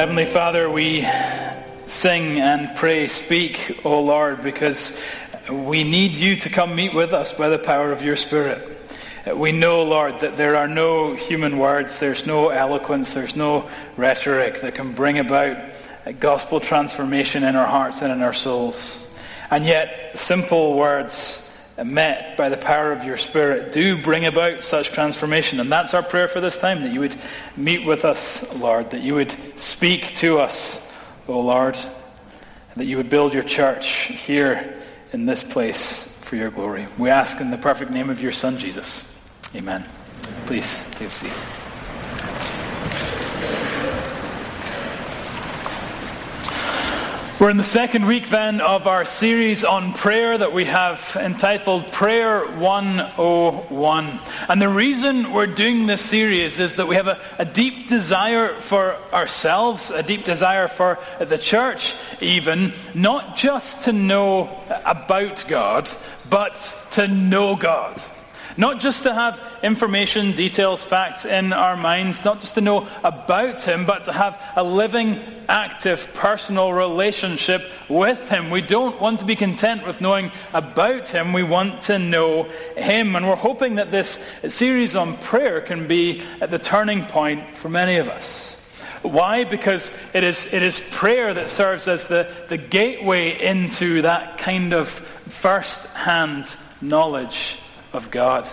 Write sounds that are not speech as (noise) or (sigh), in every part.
Heavenly Father, we sing and pray, speak, O Lord, because we need you to come meet with us by the power of your Spirit. We know, Lord, that there are no human words, there's no eloquence, there's no rhetoric that can bring about a gospel transformation in our hearts and in our souls. And yet, simple words met by the power of your Spirit do bring about such transformation. And that's our prayer for this time, that you would meet with us, Lord, that you would speak to us, O Lord, and that you would build your church here in this place for your glory. We ask in the perfect name of your Son, Jesus. Amen. Please take a seat. We're in the second week then of our series on prayer that we have entitled Prayer 101. And the reason we're doing this series is that we have a, a, deep desire for ourselves, a deep desire for the church even, not just to know about God, but to know God. Not just to have information, details, facts in our minds, not just to know about him, but to have a living, active, personal relationship with him. We don't want to be content with knowing about him. We want to know him. And we're hoping that this series on prayer can be at the turning point for many of us. Why? Because it is, it is prayer that serves as the, the gateway into that kind of first-hand knowledge of God.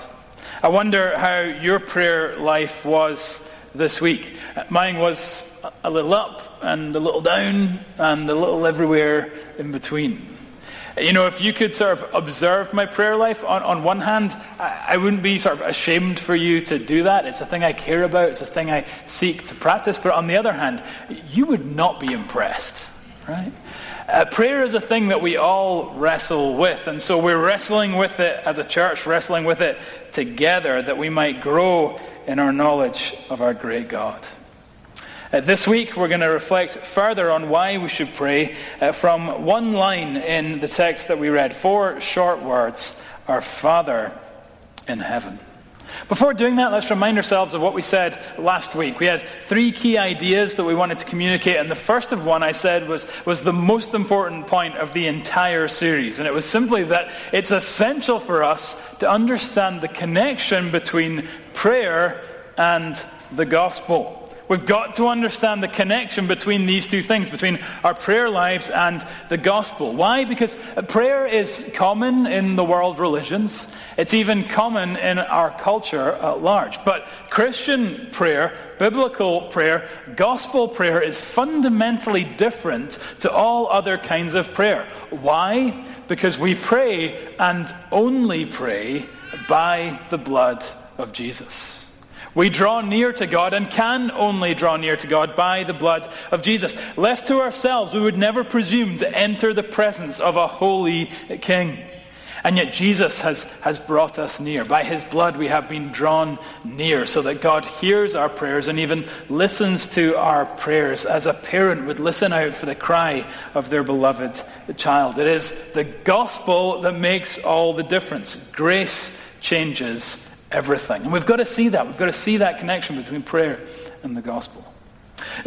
I wonder how your prayer life was this week. Mine was a little up and a little down and a little everywhere in between. You know, if you could sort of observe my prayer life, on, on one hand, I, I wouldn't be sort of ashamed for you to do that. It's a thing I care about. It's a thing I seek to practice. But on the other hand, you would not be impressed, right? Uh, prayer is a thing that we all wrestle with, and so we're wrestling with it as a church, wrestling with it together that we might grow in our knowledge of our great God. Uh, this week we're going to reflect further on why we should pray uh, from one line in the text that we read, four short words, Our Father in heaven. Before doing that, let's remind ourselves of what we said last week. We had three key ideas that we wanted to communicate, and the first of one I said was, was the most important point of the entire series, and it was simply that it's essential for us to understand the connection between prayer and the gospel. We've got to understand the connection between these two things, between our prayer lives and the gospel. Why? Because prayer is common in the world religions. It's even common in our culture at large. But Christian prayer, biblical prayer, gospel prayer is fundamentally different to all other kinds of prayer. Why? Because we pray and only pray by the blood of Jesus. We draw near to God and can only draw near to God by the blood of Jesus. Left to ourselves, we would never presume to enter the presence of a holy king. And yet Jesus has, has brought us near. By his blood we have been drawn near so that God hears our prayers and even listens to our prayers as a parent would listen out for the cry of their beloved child. It is the gospel that makes all the difference. Grace changes everything. And we've got to see that. We've got to see that connection between prayer and the gospel.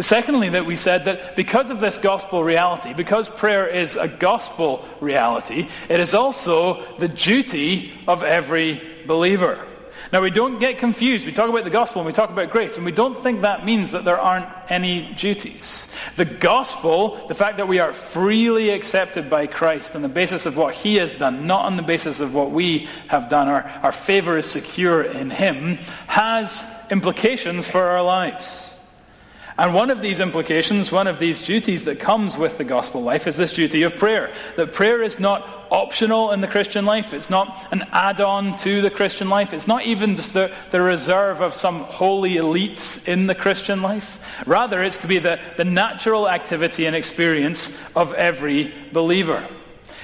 Secondly, that we said that because of this gospel reality, because prayer is a gospel reality, it is also the duty of every believer. Now, we don't get confused. We talk about the gospel and we talk about grace, and we don't think that means that there aren't any duties. The gospel, the fact that we are freely accepted by Christ on the basis of what he has done, not on the basis of what we have done, our, our favor is secure in him, has implications for our lives. And one of these implications, one of these duties that comes with the gospel life is this duty of prayer. That prayer is not optional in the Christian life. It's not an add-on to the Christian life. It's not even just the, the reserve of some holy elites in the Christian life. Rather, it's to be the, the natural activity and experience of every believer.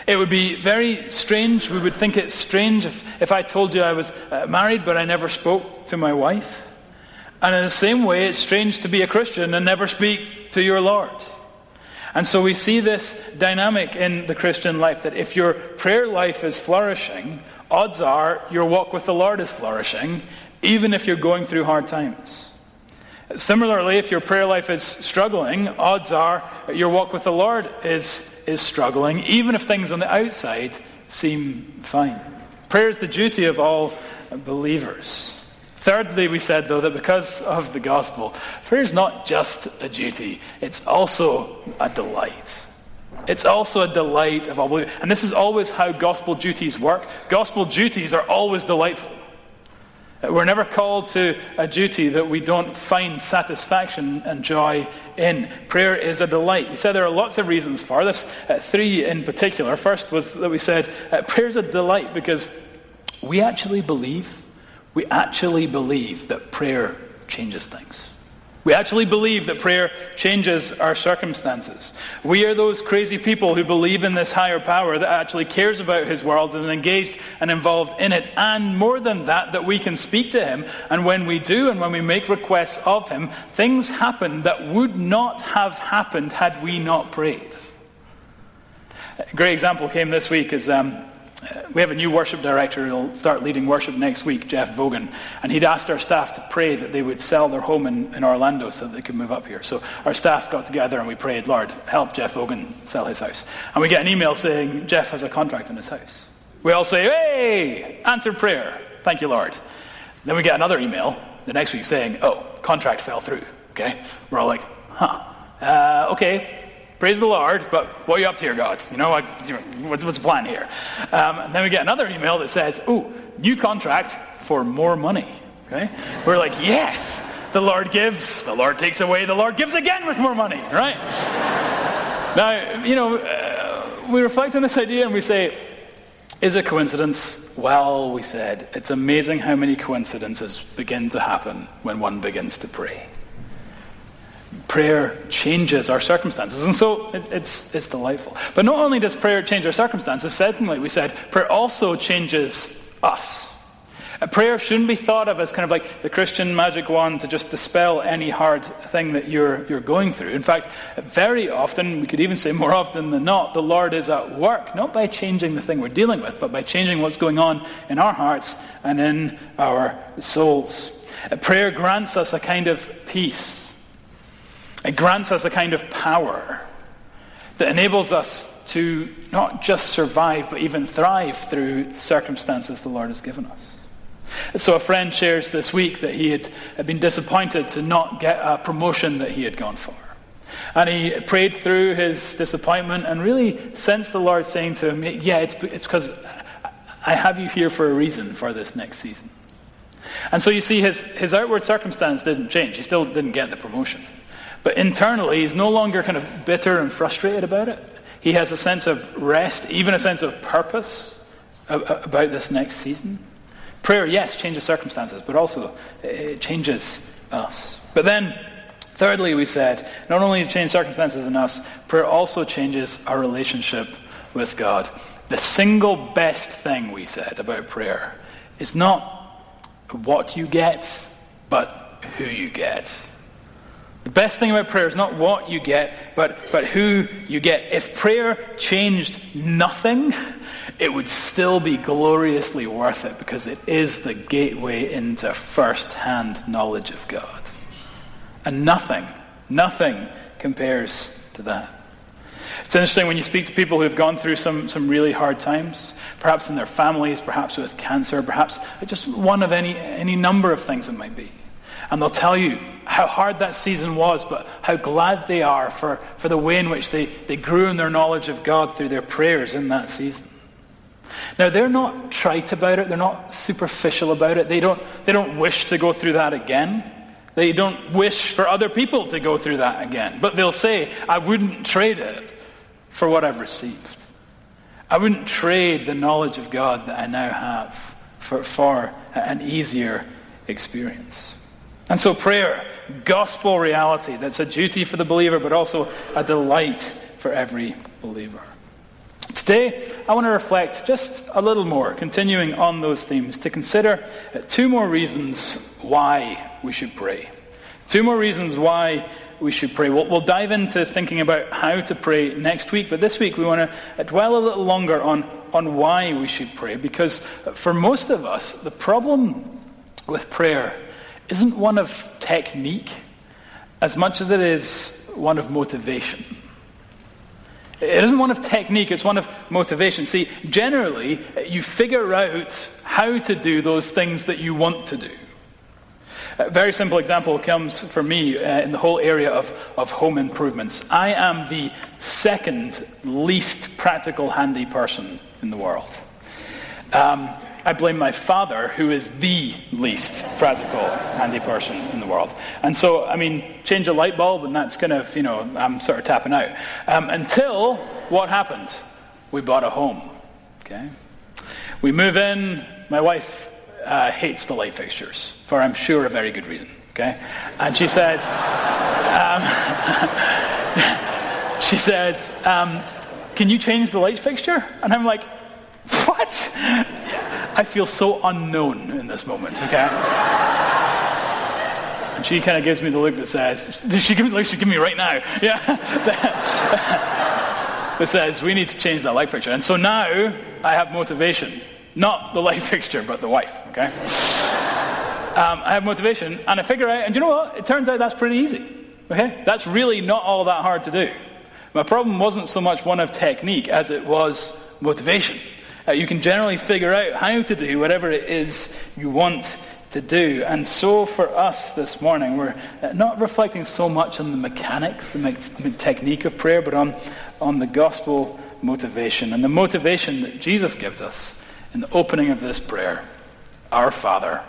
It would be very strange, we would think it strange if, if I told you I was uh, married but I never spoke to my wife. And in the same way, it's strange to be a Christian and never speak to your Lord. And so we see this dynamic in the Christian life that if your prayer life is flourishing, odds are your walk with the Lord is flourishing, even if you're going through hard times. Similarly, if your prayer life is struggling, odds are your walk with the Lord is, is struggling, even if things on the outside seem fine. Prayer is the duty of all believers. Thirdly, we said, though, that because of the gospel, prayer is not just a duty, it's also a delight. It's also a delight of all believers. And this is always how gospel duties work. Gospel duties are always delightful. We're never called to a duty that we don't find satisfaction and joy in. Prayer is a delight. We said there are lots of reasons for this. Uh, three in particular. First was that we said uh, prayer is a delight because we actually believe we actually believe that prayer changes things. We actually believe that prayer changes our circumstances. We are those crazy people who believe in this higher power that actually cares about his world and engaged and involved in it. And more than that, that we can speak to him. And when we do and when we make requests of him, things happen that would not have happened had we not prayed. A great example came this week as um, we have a new worship director who'll start leading worship next week, Jeff Vogan. And he'd asked our staff to pray that they would sell their home in, in Orlando so that they could move up here. So our staff got together and we prayed, Lord, help Jeff Vogan sell his house. And we get an email saying Jeff has a contract on his house. We all say, hey, answered prayer. Thank you, Lord. Then we get another email the next week saying, oh, contract fell through. Okay? We're all like, huh. Uh, okay, Praise the Lord, but what are you up to here, God? You know, what's, the plan here? Um, then we get another email that says, ooh, new contract for more money. Okay? We're like, yes, the Lord gives, the Lord takes away, the Lord gives again with more money, right? (laughs) now, you know, uh, we reflect on this idea and we say, is it coincidence? Well, we said, it's amazing how many coincidences begin to happen when one begins to pray prayer changes our circumstances. And so it, it's, it's delightful. But not only does prayer change our circumstances, secondly, we said, prayer also changes us. A prayer shouldn't be thought of as kind of like the Christian magic wand to just dispel any hard thing that you're, you're going through. In fact, very often, we could even say more often than not, the Lord is at work, not by changing the thing we're dealing with, but by changing what's going on in our hearts and in our souls. A prayer grants us a kind of peace it grants us a kind of power that enables us to not just survive, but even thrive through circumstances the Lord has given us. So a friend shares this week that he had been disappointed to not get a promotion that he had gone for. And he prayed through his disappointment and really sensed the Lord saying to him, yeah, it's because I have you here for a reason for this next season. And so you see his, his outward circumstance didn't change. He still didn't get the promotion. But internally, he's no longer kind of bitter and frustrated about it. He has a sense of rest, even a sense of purpose about this next season. Prayer, yes, changes circumstances, but also it changes us. But then, thirdly, we said, not only it change circumstances in us, prayer also changes our relationship with God. The single best thing we said about prayer is not what you get, but who you get. The best thing about prayer is not what you get, but, but who you get. If prayer changed nothing, (laughs) it would still be gloriously worth it because it is the gateway into first-hand knowledge of God. And nothing, nothing compares to that. It's interesting when you speak to people who have gone through some, some really hard times, perhaps in their families, perhaps with cancer, perhaps just one of any, any number of things it might be. And they'll tell you how hard that season was, but how glad they are for, for the way in which they, they grew in their knowledge of God through their prayers in that season. Now, they're not trite about it. They're not superficial about it. They don't, they don't wish to go through that again. They don't wish for other people to go through that again. But they'll say, I wouldn't trade it for what I've received. I wouldn't trade the knowledge of God that I now have for, for an easier experience. And so prayer, gospel reality, that's a duty for the believer, but also a delight for every believer. Today, I want to reflect just a little more, continuing on those themes, to consider two more reasons why we should pray. Two more reasons why we should pray. We'll, we'll, dive into thinking about how to pray next week, but this week we want to dwell a little longer on, on why we should pray, because for most of us, the problem with prayer isn't one of technique. as much as it is one of motivation. It isn't one of technique, it's one of motivation. See, generally, you figure out how to do those things that you want to do. A very simple example comes for me uh, in the whole area of, of home improvements. I am the second least practical handy person in the world. Um, I blame my father, who is the least practical handy person in the world. And so, I mean, change a light bulb and that's kind of, you know, I'm sort of tapping out. Um, until what happened? We bought a home. Okay? We move in. My wife uh, hates the light fixtures for, I'm sure, a very good reason. Okay? And she says, um, (laughs) she says, um, can you change the light fixture? And I'm like, what? I feel so unknown in this moment, okay? and she kind of gives me the look that says, does (laughs) she give me the look she give me right now? Yeah. (laughs) that says, we need to change that light fixture. And so now I have motivation. Not the light (laughs) fixture, but the wife, okay? Um, I have motivation, and I figure out, and you know what? It turns out that's pretty easy. Okay? That's really not all that hard to do. My problem wasn't so much one of technique as it was motivation. Uh, you can generally figure out how to do whatever it is you want to do. And so for us this morning, we're uh, not reflecting so much on the mechanics, the me- technique of prayer, but on, on the gospel motivation. And the motivation that Jesus gives us in the opening of this prayer, our Father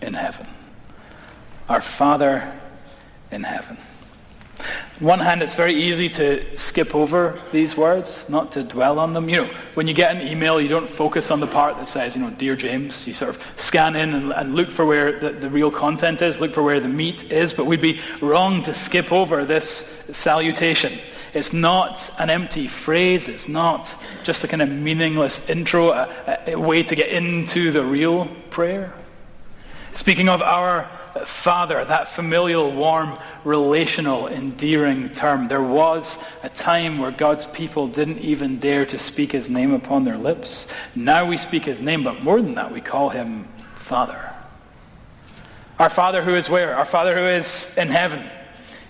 in heaven. Our Father in heaven. On one hand, it's very easy to skip over these words, not to dwell on them. You know, when you get an email, you don't focus on the part that says, you know, Dear James. You sort of scan in and, and look for where the, the real content is, look for where the meat is. But we'd be wrong to skip over this salutation. It's not an empty phrase. It's not just a kind of meaningless intro, a, a way to get into the real prayer. Speaking of our Father, that familial, warm, relational, endearing term. There was a time where God's people didn't even dare to speak his name upon their lips. Now we speak his name, but more than that, we call him Father. Our Father who is where? Our Father who is in heaven,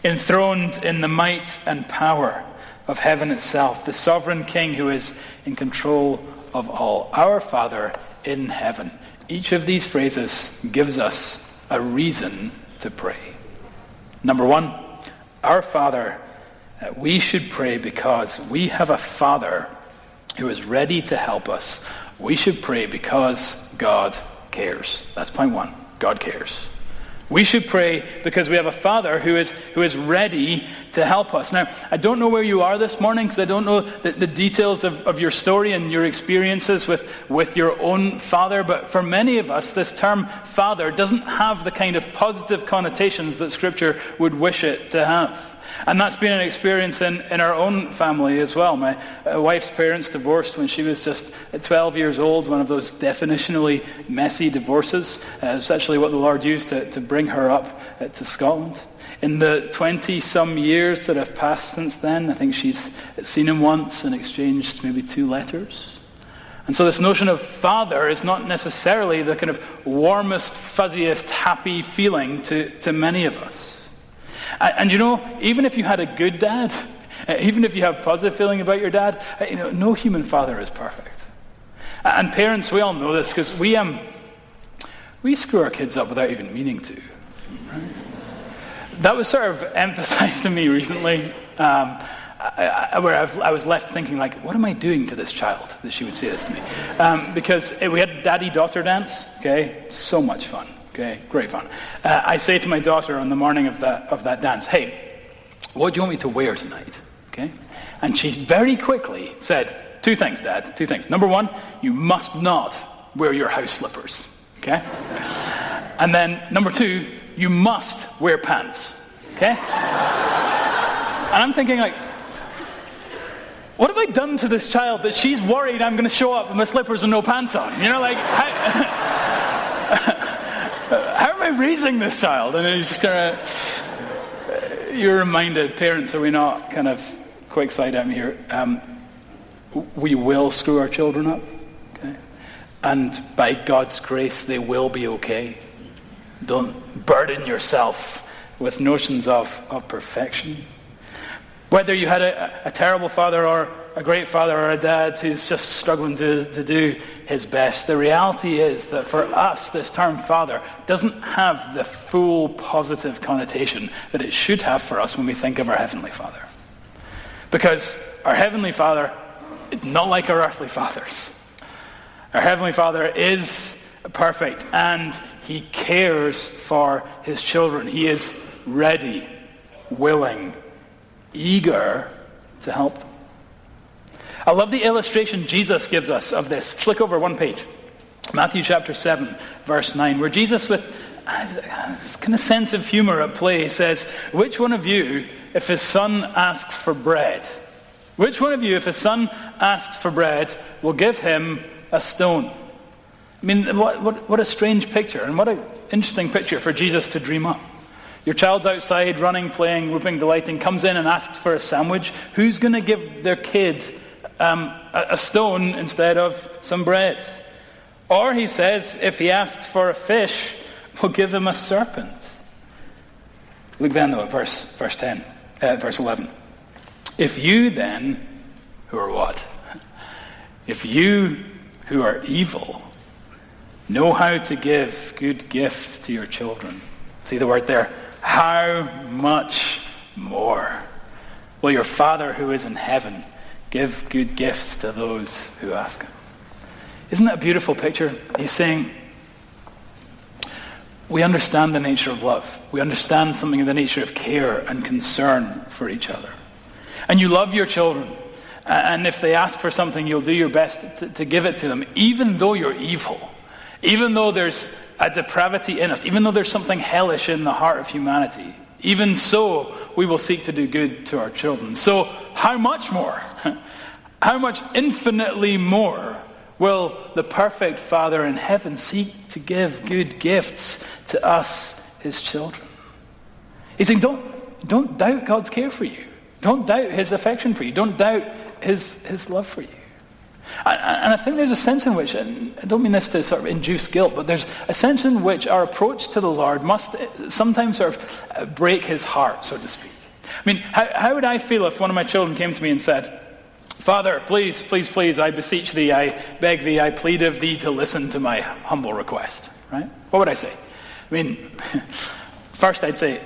enthroned in the might and power of heaven itself, the sovereign King who is in control of all. Our Father in heaven. Each of these phrases gives us a reason to pray. Number one, our Father, uh, we should pray because we have a Father who is ready to help us. We should pray because God cares. That's point one. God cares. We should pray because we have a Father who is, who is ready to help us. Now, I don't know where you are this morning because I don't know the, the details of, of your story and your experiences with, with your own father, but for many of us, this term father doesn't have the kind of positive connotations that Scripture would wish it to have. And that's been an experience in, in our own family as well. My uh, wife's parents divorced when she was just 12 years old, one of those definitionally messy divorces. Uh, it's actually what the Lord used to, to bring her up uh, to Scotland. In the 20-some years that have passed since then, I think she's seen him once and exchanged maybe two letters. And so this notion of father is not necessarily the kind of warmest, fuzziest, happy feeling to, to many of us. And, and you know, even if you had a good dad, (laughs) even if you have positive feeling about your dad, uh, you know, no human father is perfect. And parents, we all know this because we, um, we screw our kids up without even meaning to. That was sort of (laughs) emphasized to me recently. Um, I, I, where I've, i was left thinking, like, what am I doing to this child that she would say this to me? Um, because we had daddy-daughter dance, okay? So much fun. Okay, great fun. Uh, I say to my daughter on the morning of that, of that dance, hey, what do you want me to wear tonight? Okay? And she very quickly said, two things, Dad, two things. Number one, you must not wear your house slippers. Okay? And then number two, you must wear pants. Okay? And I'm thinking like, what have I done to this child that she's worried I'm going to show up with my slippers and no pants on? You know, like, how, (laughs) I raising this child? And it's just kind of, you're reminded, parents, are we not kind of quick side out here? Um, we will screw our children up. Okay? And by God's grace, they will be okay. Don't burden yourself with notions of, of perfection. Whether you had a, a terrible father or a great father or a dad who's just struggling to, to do his best, the reality is that for us, this term father doesn't have the full positive connotation that it should have for us when we think of our Heavenly Father. Because our Heavenly Father is not like our earthly fathers. Our Heavenly Father is perfect and he cares for his children. He is ready, willing, eager to help them. I love the illustration Jesus gives us of this. Flick over one page. Matthew chapter 7, verse 9, where Jesus, with this kind of sense of humor at play, says, Which one of you, if his son asks for bread, which one of you, if his son asks for bread, will give him a stone? I mean, what, what, what a strange picture, and what an interesting picture for Jesus to dream up. Your child's outside, running, playing, whooping, delighting, comes in and asks for a sandwich. Who's going to give their kid um, a, stone instead of some bread? Or he says, if he asks for a fish, we'll give him a serpent. Look then, though, at verse, verse 10, uh, verse 11. If you then, who are what? If you who are evil know how to give good gifts to your children, see the word there, how much more will your Father who is in heaven give good gifts to those who ask? Isn't that a beautiful picture? He's saying, we understand the nature of love. We understand something of the nature of care and concern for each other. And you love your children. And if they ask for something, you'll do your best to, to give it to them, even though you're evil. Even though there's a depravity in us, even though there's something hellish in the heart of humanity, even so, we will seek to do good to our children. So how much more? (laughs) How much infinitely more will the perfect Father in heaven seek to give good gifts to us, his children? He's saying, don't, don't doubt God's care for you. Don't doubt his affection for you. Don't doubt his, his love for you. And I think there's a sense in which, and I don't mean this to sort of induce guilt, but there's a sense in which our approach to the Lord must sometimes sort of uh, break his heart, so to speak. I mean, how, how would I feel if one of my children came to me and said, Father, please, please, please, I beseech thee, I beg thee, I plead of thee to listen to my humble request, right? What would I say? I mean, (laughs) first I'd say,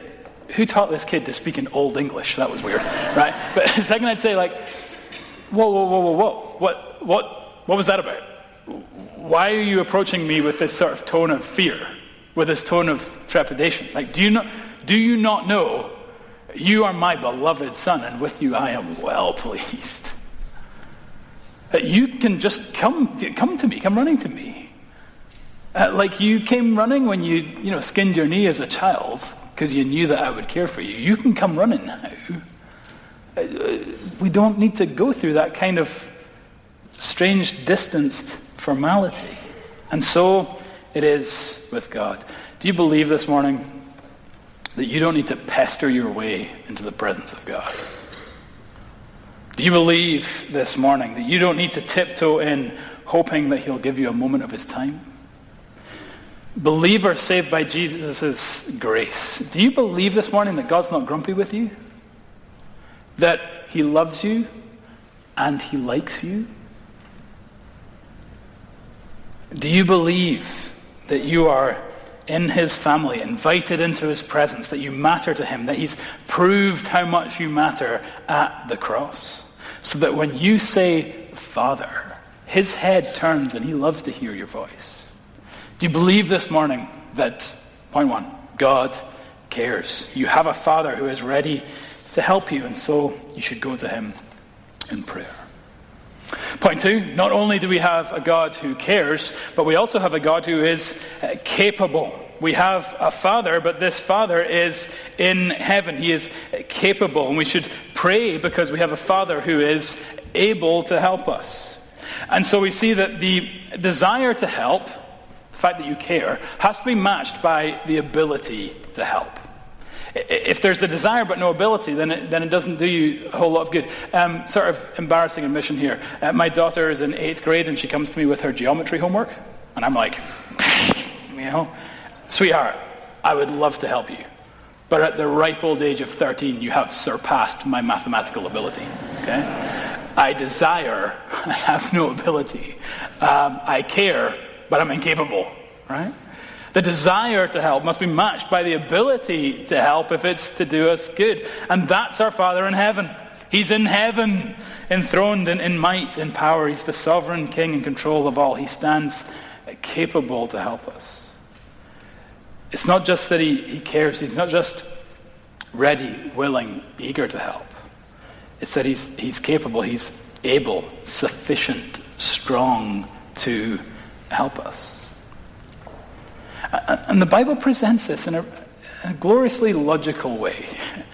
who taught this kid to speak in Old English? That was weird, right? But (laughs) second I'd say like, whoa, whoa, whoa, whoa, whoa. What, what, what was that about? Why are you approaching me with this sort of tone of fear, with this tone of trepidation? Like, do you not, do you not know you are my beloved son, and with you I am well pleased? That you can just come, come to me, come running to me. Uh, like you came running when you, you know, skinned your knee as a child because you knew that I would care for you. You can come running now. Uh, we don't need to go through that kind of strange, distanced formality. And so it is with God. Do you believe this morning that you don't need to pester your way into the presence of God? Do you believe this morning that you don't need to tiptoe in hoping that he'll give you a moment of his time? Believer saved by Jesus' grace. Do you believe this morning that God's not grumpy with you? That he loves you and he likes you? Do you believe that you are in his family, invited into his presence, that you matter to him, that he's proved how much you matter at the cross? So that when you say, Father, his head turns and he loves to hear your voice. Do you believe this morning that, point one, God cares? You have a Father who is ready to help you, and so you should go to him in prayer. Point two, not only do we have a God who cares, but we also have a God who is uh, capable. We have a Father, but this Father is in heaven. He is capable, and we should pray because we have a Father who is able to help us. And so we see that the desire to help, the fact that you care, has to be matched by the ability to help. If there's the desire but no ability, then it, then it doesn't do you a whole lot of good. Um, sort of embarrassing admission here. Uh, my daughter is in eighth grade and she comes to me with her geometry homework. And I'm like, (laughs) you know, sweetheart, I would love to help you. but at the ripe old age of 13, you have surpassed my mathematical ability. Okay? I desire, (laughs) I have no ability. Um, I care, but I'm incapable. Right? The desire to help must be matched by the ability to help if it's to do us good. And that's our Father in heaven. He's in heaven, enthroned in, in might and power. He's the sovereign king in control of all. He stands capable to help us. It's not just that he, he cares. He's not just ready, willing, eager to help. It's that he's, he's capable, he's able, sufficient, strong to help us. And the Bible presents this in a, a gloriously logical way.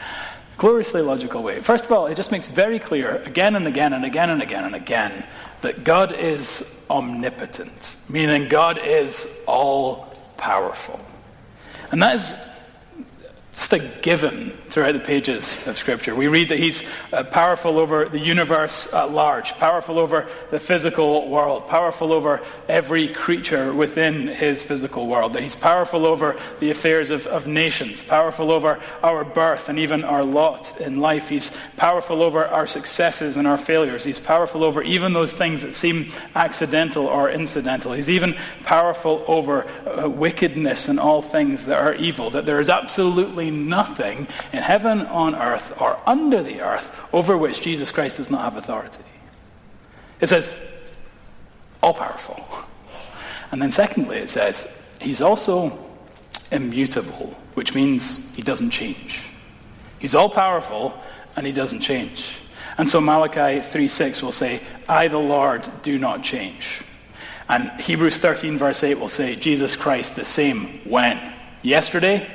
(laughs) gloriously logical way. First of all, it just makes very clear again and again and again and again and again that God is omnipotent, meaning God is all powerful. And that is just a given throughout the pages of Scripture. We read that he's uh, powerful over the universe at large, powerful over the physical world, powerful over every creature within his physical world, that he's powerful over the affairs of, of nations, powerful over our birth and even our lot in life. He's powerful over our successes and our failures. He's powerful over even those things that seem accidental or incidental. He's even powerful over uh, wickedness and all things that are evil, that there is absolutely nothing in heaven, on earth, or under the earth over which Jesus Christ does not have authority. It says, all powerful. And then secondly, it says, he's also immutable, which means he doesn't change. He's all powerful and he doesn't change. And so Malachi 3.6 will say, I, the Lord, do not change. And Hebrews 13 verse 8 will say, Jesus Christ the same when? Yesterday,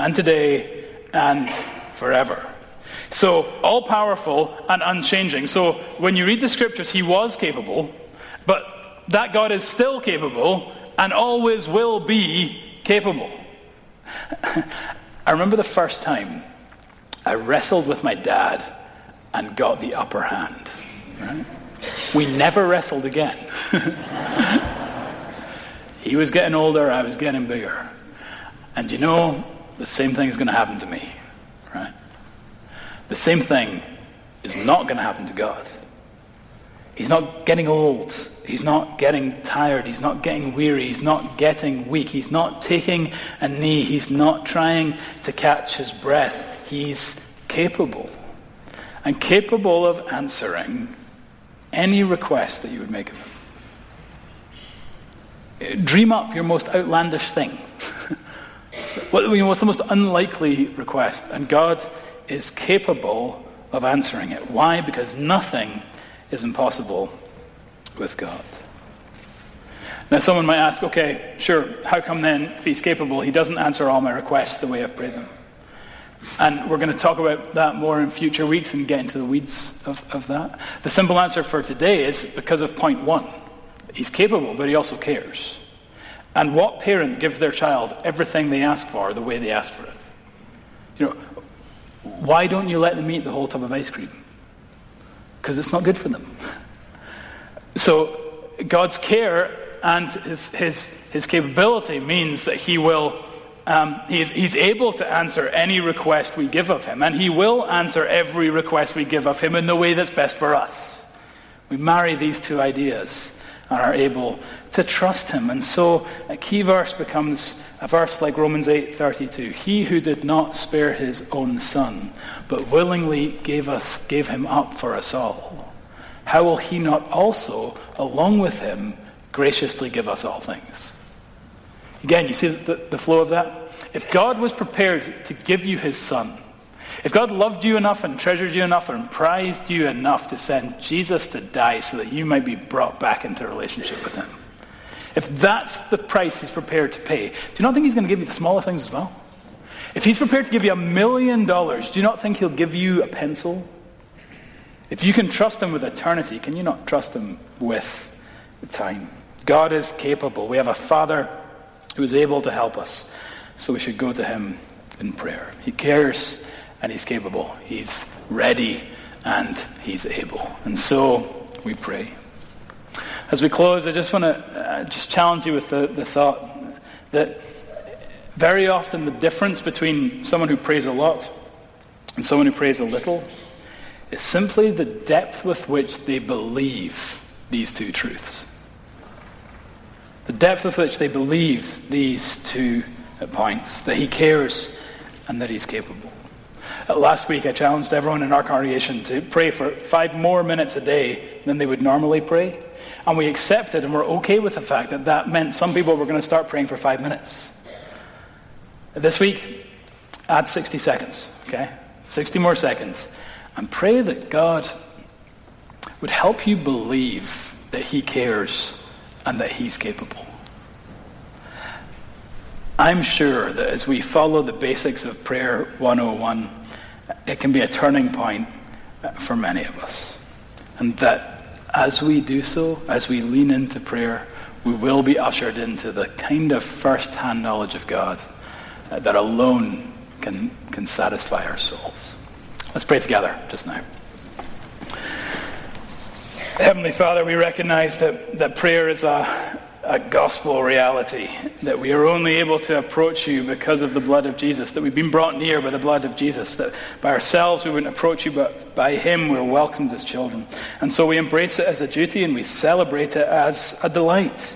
and today and forever. So all-powerful and unchanging. So when you read the scriptures, he was capable, but that God is still capable and always will be capable. (laughs) I remember the first time I wrestled with my dad and got the upper hand. Right? We never wrestled again. (laughs) he was getting older, I was getting bigger. And you know, the same thing is going to happen to me, right? The same thing is not going to happen to God. He's not getting old. He's not getting tired. He's not getting weary. He's not getting weak. He's not taking a knee. He's not trying to catch his breath. He's capable and capable of answering any request that you would make of him. Uh, dream up your most outlandish thing. What's the most unlikely request? And God is capable of answering it. Why? Because nothing is impossible with God. Now someone might ask, okay, sure, how come then, if he's capable, he doesn't answer all my requests the way I've prayed them? And we're going to talk about that more in future weeks and get into the weeds of, of that. The simple answer for today is because of point one. He's capable, but he also cares. And what parent gives their child everything they ask for the way they ask for it? You know, why don't you let them eat the whole tub of ice cream? Because it's not good for them. So God's care and his, his, his capability means that he will, um, he's, he's able to answer any request we give of him. And he will answer every request we give of him in the way that's best for us. We marry these two ideas and are able to trust him. And so a key verse becomes a verse like Romans 8:32. He who did not spare his own son, but willingly gave us gave him up for us all. How will he not also, along with him, graciously give us all things? Again, you see the, the flow of that? If God was prepared to give you his son, if God loved you enough and treasured you enough and prized you enough to send Jesus to die so that you might be brought back into relationship with him, if that's the price he's prepared to pay, do you not think he's going to give you the smaller things as well? If he's prepared to give you a million dollars, do you not think he'll give you a pencil? If you can trust him with eternity, can you not trust him with time? God is capable. We have a Father who is able to help us. So we should go to him in prayer. He cares and he's capable. He's ready and he's able. And so we pray. As we close, I just want to uh, just challenge you with the, the thought that Very often the difference between someone who prays a lot and someone who prays a little is simply the depth with which they believe these two truths. The depth with which they believe these two points, that he cares and that he's capable. Uh, last week I challenged everyone in our congregation to pray for five more minutes a day than they would normally pray. And we accepted and we're okay with the fact that that meant some people were going to start praying for five minutes. This week, add 60 seconds, okay? 60 more seconds. And pray that God would help you believe that he cares and that he's capable. I'm sure that as we follow the basics of Prayer 101, it can be a turning point uh, for many of us. And that as we do so, as we lean into prayer, we will be ushered into the kind of first-hand knowledge of God uh, that alone can, can satisfy our souls. Let's pray together just now. Heavenly Father, we recognize that, that prayer is a, a gospel reality, that we are only able to approach you because of the blood of Jesus, that we've been brought near by the blood of Jesus, that by ourselves we wouldn't approach you, but by him we're welcomed as children. And so we embrace it as a duty and we celebrate it as a delight.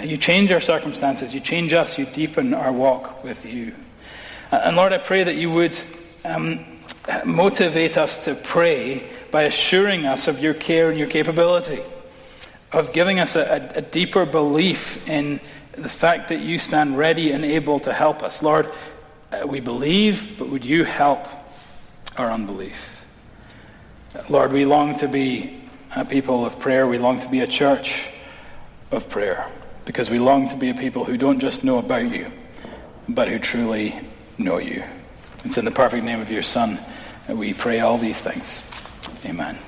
You change our circumstances, you change us, you deepen our walk with you. And Lord, I pray that you would um, motivate us to pray by assuring us of your care and your capability of giving us a, a, deeper belief in the fact that you stand ready and able to help us. Lord, uh, we believe, but would you help our unbelief? Lord, we long to be a people of prayer. We long to be a church of prayer because we long to be a people who don't just know about you, but who truly know you. It's in the perfect name of your Son that we pray all these things. Amen.